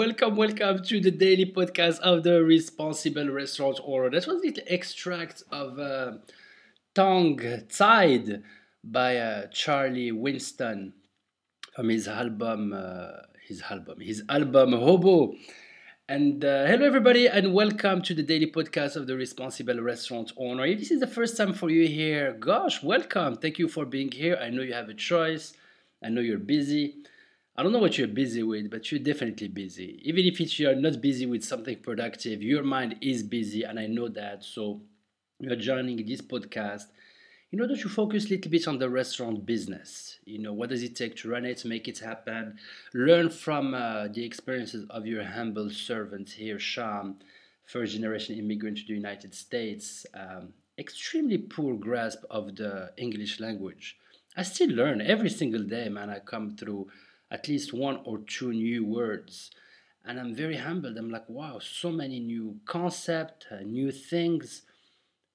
welcome, welcome to the daily podcast of the Responsible Restaurant Owner. That was a little extract of uh, Tongue Tied by uh, Charlie Winston from his album, uh, his album, his album Hobo. And uh, hello, everybody, and welcome to the daily podcast of the Responsible Restaurant Owner. If this is the first time for you here, gosh, welcome. Thank you for being here. I know you have a choice. I know you're busy. I don't know what you're busy with, but you're definitely busy. Even if you're not busy with something productive, your mind is busy, and I know that. So you're joining this podcast in order to focus a little bit on the restaurant business. You know, what does it take to run it, make it happen? Learn from uh, the experiences of your humble servant here, Sham, first generation immigrant to the United States. Um, extremely poor grasp of the English language. I still learn every single day, man. I come through at least one or two new words. And I'm very humbled. I'm like, wow, so many new concepts, uh, new things.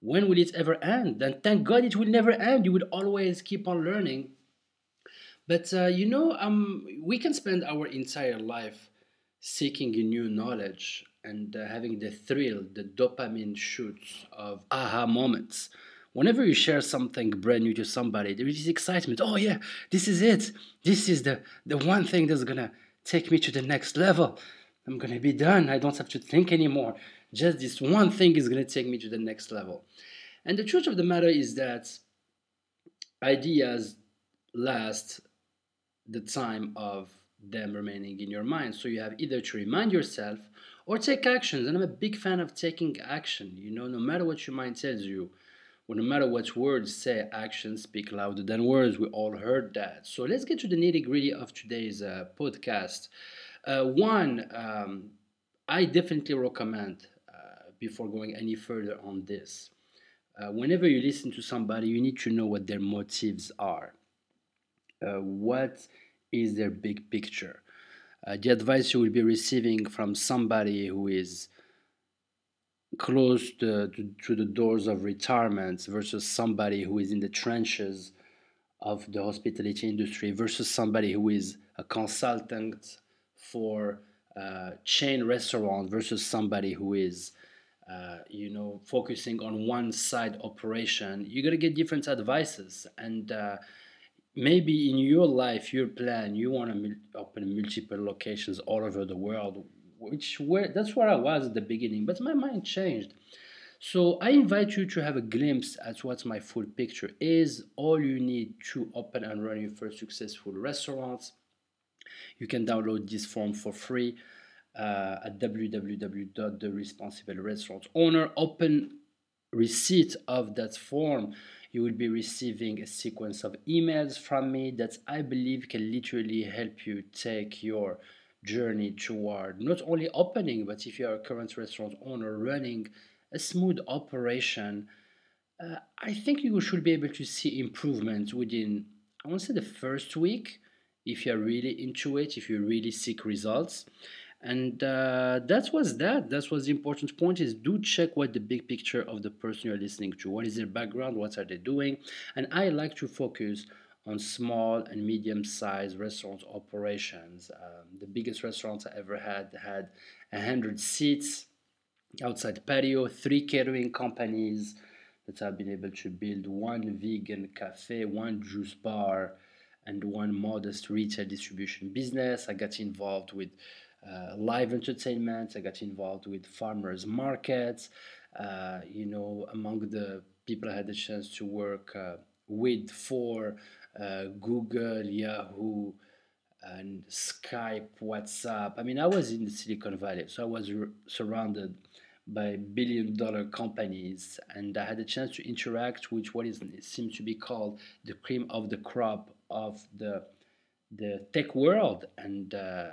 When will it ever end? And thank God it will never end. You will always keep on learning. But uh, you know, um, we can spend our entire life seeking new knowledge and uh, having the thrill, the dopamine shoots of aha moments whenever you share something brand new to somebody, there is excitement. Oh yeah, this is it. This is the the one thing that's gonna take me to the next level. I'm gonna be done. I don't have to think anymore. Just this one thing is gonna take me to the next level. And the truth of the matter is that ideas last the time of them remaining in your mind. So you have either to remind yourself or take actions. And I'm a big fan of taking action. You know, no matter what your mind tells you, well, no matter what words say, actions speak louder than words. We all heard that. So let's get to the nitty gritty of today's uh, podcast. Uh, one, um, I definitely recommend uh, before going any further on this. Uh, whenever you listen to somebody, you need to know what their motives are. Uh, what is their big picture? Uh, the advice you will be receiving from somebody who is close to, to, to, the doors of retirement versus somebody who is in the trenches of the hospitality industry versus somebody who is a consultant for uh, chain restaurant versus somebody who is uh, you know focusing on one side operation. You're gonna get different advices and uh, maybe in your life your plan you want to open multiple locations all over the world which where that's where I was at the beginning, but my mind changed. So I invite you to have a glimpse at what my full picture is. All you need to open and run your first successful restaurant. You can download this form for free uh, at www.theresponsiblerestaurantowner. Open receipt of that form you will be receiving a sequence of emails from me that I believe can literally help you take your journey toward not only opening, but if you are a current restaurant owner running a smooth operation, uh, I think you should be able to see improvement within, I want to say, the first week if you're really into it, if you really seek results. And uh, that was that. That was the important point is do check what the big picture of the person you're listening to. What is their background? What are they doing? And I like to focus on small and medium-sized restaurant operations. Um, the biggest restaurants I ever had had 100 seats outside patio, three catering companies that have been able to build one vegan cafe, one juice bar, and one modest retail distribution business. I got involved with uh, live entertainment. I got involved with farmers markets. Uh, you know, among the people I had the chance to work uh, with for uh, Google, Yahoo, and Skype, WhatsApp. I mean, I was in the Silicon Valley, so I was surrounded by billion dollar companies, and I had a chance to interact with what is seems to be called the cream of the crop of the the tech world, and uh,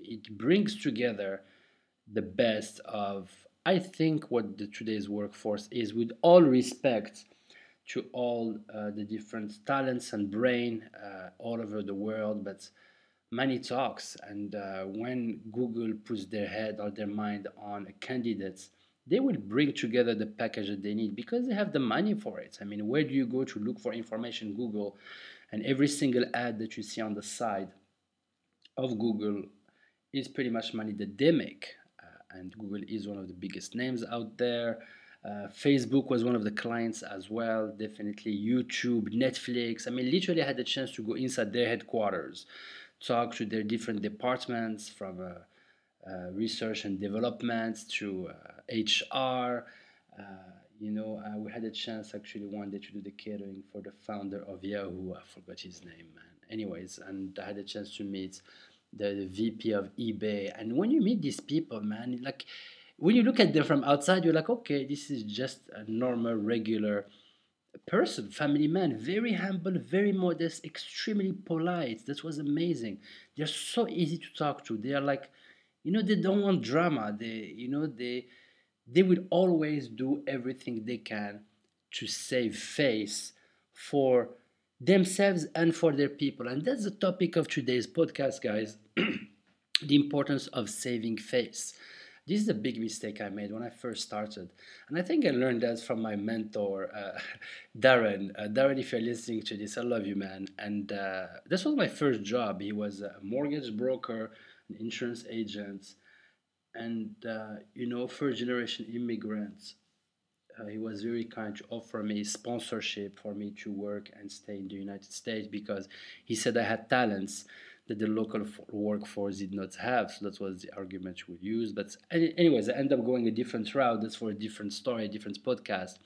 it brings together the best of I think what the today's workforce is, with all respect to all uh, the different talents and brain uh, all over the world, but money talks. And uh, when Google puts their head or their mind on candidates, they will bring together the package that they need because they have the money for it. I mean, where do you go to look for information? Google, and every single ad that you see on the side of Google is pretty much money that they make. Uh, and Google is one of the biggest names out there. Uh, Facebook was one of the clients as well, definitely. YouTube, Netflix. I mean, literally, I had the chance to go inside their headquarters, talk to their different departments from uh, uh, research and development to HR. Uh, you know, uh, we had a chance actually one day to do the catering for the founder of Yahoo. I forgot his name, man. Anyways, and I had a chance to meet the, the VP of eBay. And when you meet these people, man, like when you look at them from outside, you're like, okay, this is just a normal, regular person, family man, very humble, very modest, extremely polite. That was amazing. They're so easy to talk to. They are like, you know, they don't want drama. They, you know, they they will always do everything they can to save face for themselves and for their people. And that's the topic of today's podcast, guys the importance of saving face. This is a big mistake I made when I first started. And I think I learned that from my mentor, uh, Darren. Uh, Darren, if you're listening to this, I love you, man. And uh, this was my first job. He was a mortgage broker, an insurance agent, and, uh, you know, first generation immigrants. Uh, he was very kind to offer me sponsorship for me to work and stay in the United States because he said I had talents that the local workforce did not have. So that was the argument we used. But anyways, I end up going a different route. That's for a different story, a different podcast.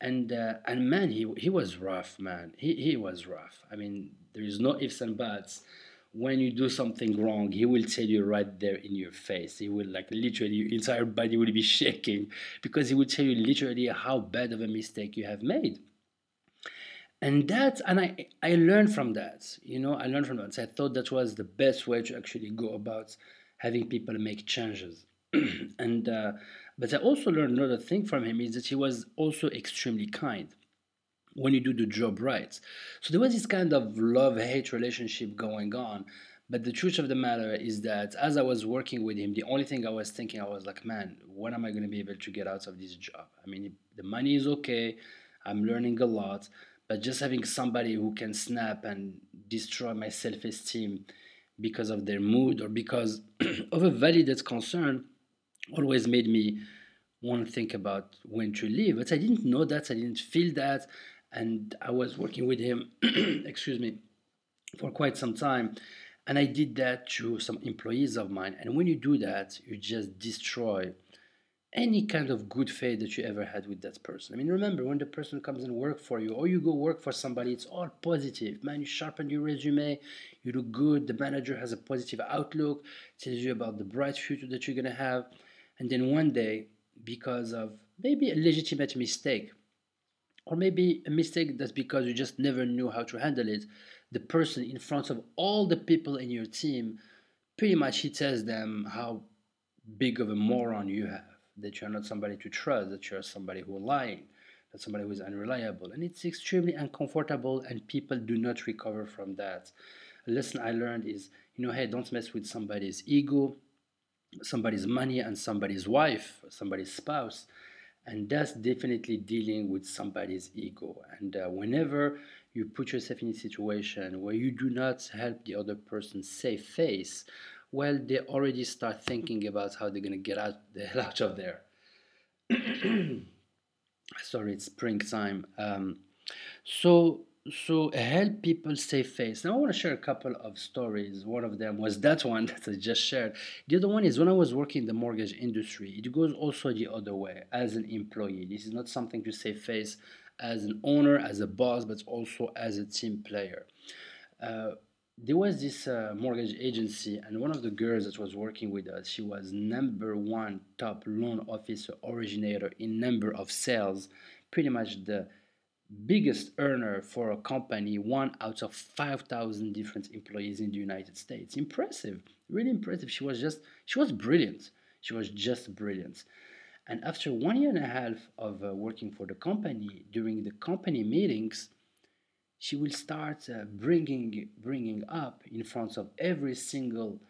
And uh, and man, he he was rough, man. He he was rough. I mean, there is no ifs and buts. When you do something wrong, he will tell you right there in your face. He will like literally your entire body will be shaking because he will tell you literally how bad of a mistake you have made and that and i i learned from that you know i learned from that so i thought that was the best way to actually go about having people make changes and uh, but i also learned another thing from him is that he was also extremely kind when you do the job right so there was this kind of love hate relationship going on but the truth of the matter is that as I was working with him, the only thing I was thinking, I was like, man, when am I going to be able to get out of this job? I mean, the money is okay. I'm learning a lot but just having somebody who can snap and destroy my self-esteem because of their mood or because of a valid concern always made me want to think about when to leave. But i didn't know that i didn't feel that and i was working with him excuse me for quite some time and i did that to some employees of mine. And when you do that you just destroy any kind of good faith that you ever had with that person. I mean, remember when the person comes and work for you, or you go work for somebody, it's all positive. Man, you sharpen your resume, you look good. The manager has a positive outlook, tells you about the bright future that you're gonna have, and then one day, because of maybe a legitimate mistake, or maybe a mistake that's because you just never knew how to handle it, the person in front of all the people in your team, pretty much he tells them how big of a moron you have that you're not somebody to trust, that you're somebody who is lying, that somebody who is unreliable. And it's extremely uncomfortable, and people do not recover from that. A lesson I learned is, you know, hey, don't mess with somebody's ego, somebody's money, and somebody's wife, somebody's spouse. And that's definitely dealing with somebody's ego. And uh, whenever you put yourself in a situation where you do not help the other person save face, well, they already start thinking about how they're going to get out the hell out of there. Sorry, it's springtime. Um, so, so help people save face. Now, I want to share a couple of stories. One of them was that one that I just shared. The other one is when I was working in the mortgage industry. It goes also the other way as an employee. This is not something to save face as an owner, as a boss, but also as a team player. Uh, there was this uh, mortgage agency and one of the girls that was working with us she was number one top loan officer originator in number of sales pretty much the biggest earner for a company one out of 5000 different employees in the united states. Impressive really impressive. She was just she was brilliant. She was just brilliant. And after one year and a half of uh, working for the company during the company meetings she will start uh, bringing bringing up in front of every single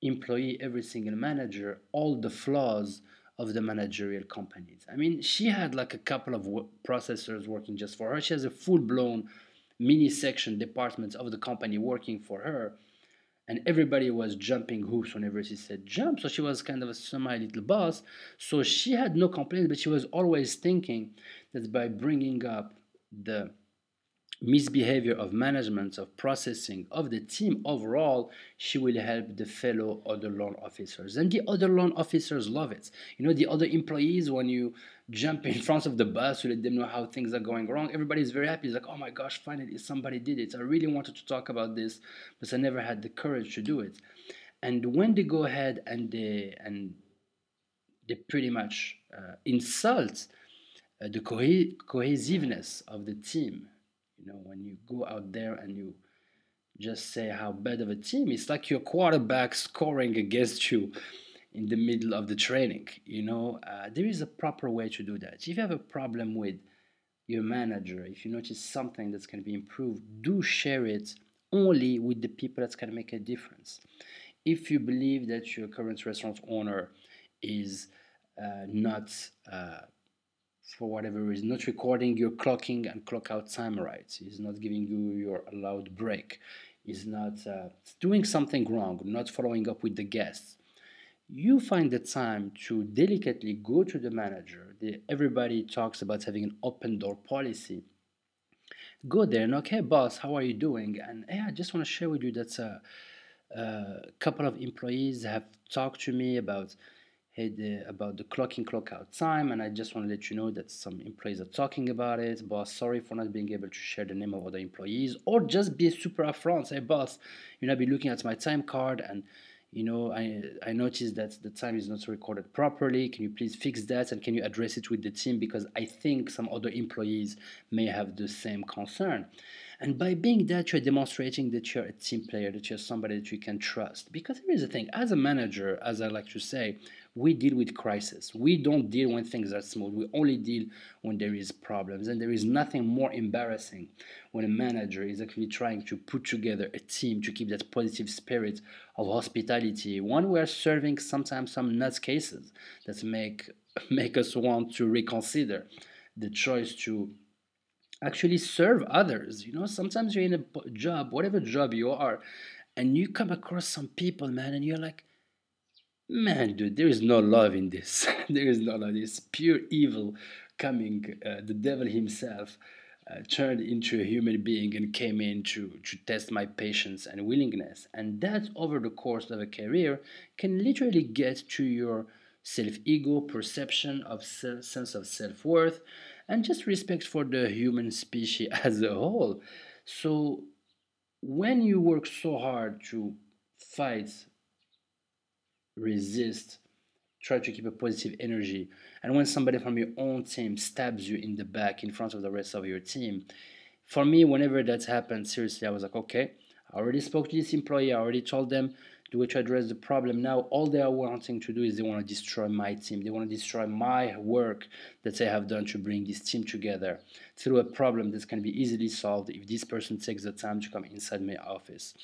employee, every single manager, all the flaws of the managerial companies. I mean, she had like a couple of processors working just for her. She has a full blown mini section departments of the company working for her. and everybody was jumping hoops whenever she said jump. So she was kind of a semi little boss. So she had no complaints, but she was always thinking that by bringing up the misbehavior of management, of processing, of the team overall, she will help the fellow other loan officers. And the other loan officers love it. You know, the other employees, when you jump in front of the bus to let them know how things are going wrong, everybody's very happy. It's like, oh my gosh, finally somebody did it. I really wanted to talk about this, but I never had the courage to do it. And when they go ahead and they and they pretty much uh, insult uh, the co- cohesiveness of the team you know, when you go out there and you just say how bad of a team, it's like your quarterback scoring against you in the middle of the training. You know, uh, there is a proper way to do that. If you have a problem with your manager, if you notice something that's going to be improved, do share it only with the people that's going to make a difference. If you believe that your current restaurant owner is uh, not uh, for whatever reason, not recording your clocking and clock out time right, is not giving you your allowed break, is not uh, doing something wrong, not following up with the guests, you find the time to delicately go to the manager. The, everybody talks about having an open door policy. Go there and okay, boss, how are you doing? And hey, I just want to share with you that uh, a uh, couple of employees have talked to me about hey, uh, about the clock in clock out time and i just want to let you know that some employees are talking about it. Boss sorry for not being able to share the name of other employees or just be super upfront. Say boss you know be looking at my time card and you know i i noticed that the time is not recorded properly. Can you please fix that and can you address it with the team? Because i think some other employees may have the same concern and by being that, you're demonstrating that you're a team player, that you're somebody that you can trust. Because here's the thing as a manager, as I like to say, we deal with crisis. We don't deal when things are smooth. We only deal when there is problems. And there is nothing more embarrassing when a manager is actually trying to put together a team to keep that positive spirit of hospitality. One we are serving sometimes some nuts cases that make make us want to reconsider the choice to actually serve others. You know, sometimes you're in a job, whatever job you are, and you come across some people, man, and you're like, man, dude, there is no love in this. there is no love. It's pure evil coming. Uh, the devil himself uh, turned into a human being and came in to, to test my patience and willingness. And that, over the course of a career, can literally get to your self ego, perception of sense of self worth, and just respect for the human species as a whole. So, when you work so hard to fight, resist, try to keep a positive energy, and when somebody from your own team stabs you in the back in front of the rest of your team, for me, whenever that happened, seriously, I was like, okay, I already spoke to this employee, I already told them to address the problem now all they are wanting to do is they want to destroy my team. They want to destroy my work that i have done to bring this team together through a problem that can be easily solved if this person takes the time to come inside my office.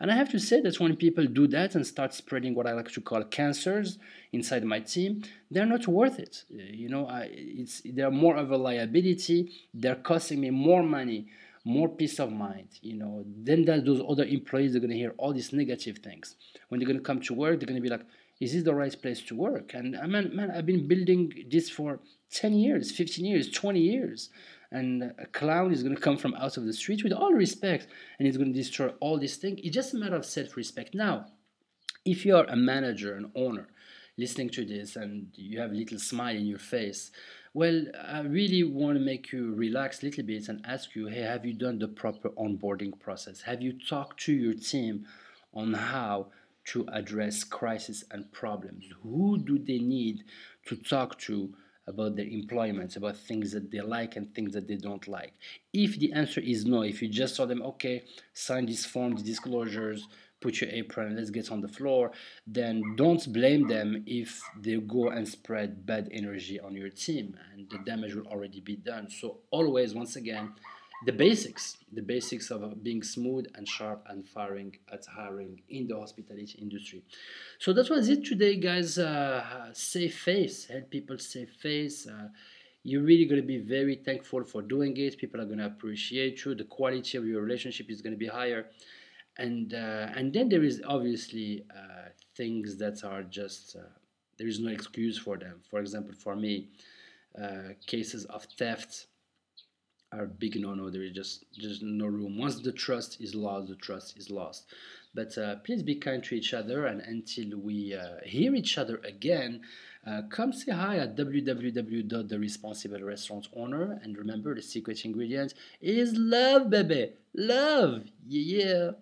And i have to say that when people do that and start spreading what i like to call cancers inside my team they're not worth it. You know I, it's they're more of a liability. They're costing me more money more peace of mind you know. Then that those other employees are going to hear all these negative things. When they're going to come to work they're going to be like is this the right place to work? And uh, i mean man i've been building this for 10 years 15 years 20 years. And a clown is going to come from out of the street with all respect and he's going to destroy all these things. It's just a matter of self-respect. Now if you are a manager an owner listening to this and you have a little smile in your face well, I really want to make you relax a little bit and ask you, hey, have you done the proper onboarding process? Have you talked to your team on how to address crisis and problems? Who do they need to talk to about their employment, about things that they like and things that they don't like? If the answer is no, if you just told them, okay, sign this form, the disclosures, put your apron, let's get on the floor, then don't blame them if they go and spread bad energy on your team and the damage will already be done. So, always, once again, the basics, the basics of being smooth and sharp and firing at hiring in the hospitality industry. So that was it today, guys. Uh, save face, help people save face. Uh, you're really going to be very thankful for doing it. People are going to appreciate you. The quality of your relationship is going to be higher and uh, and then there is obviously uh, things that are just uh, there is no excuse for them. For example, for me, uh, cases of theft are big no-no. There is just just no room. Once the trust is lost, the trust is lost. But uh, please be kind to each other, and until we uh, hear each other again, uh, come say hi at www.theresponsiblerestaurantowner. And remember, the secret ingredient is love, baby. Love. Yeah.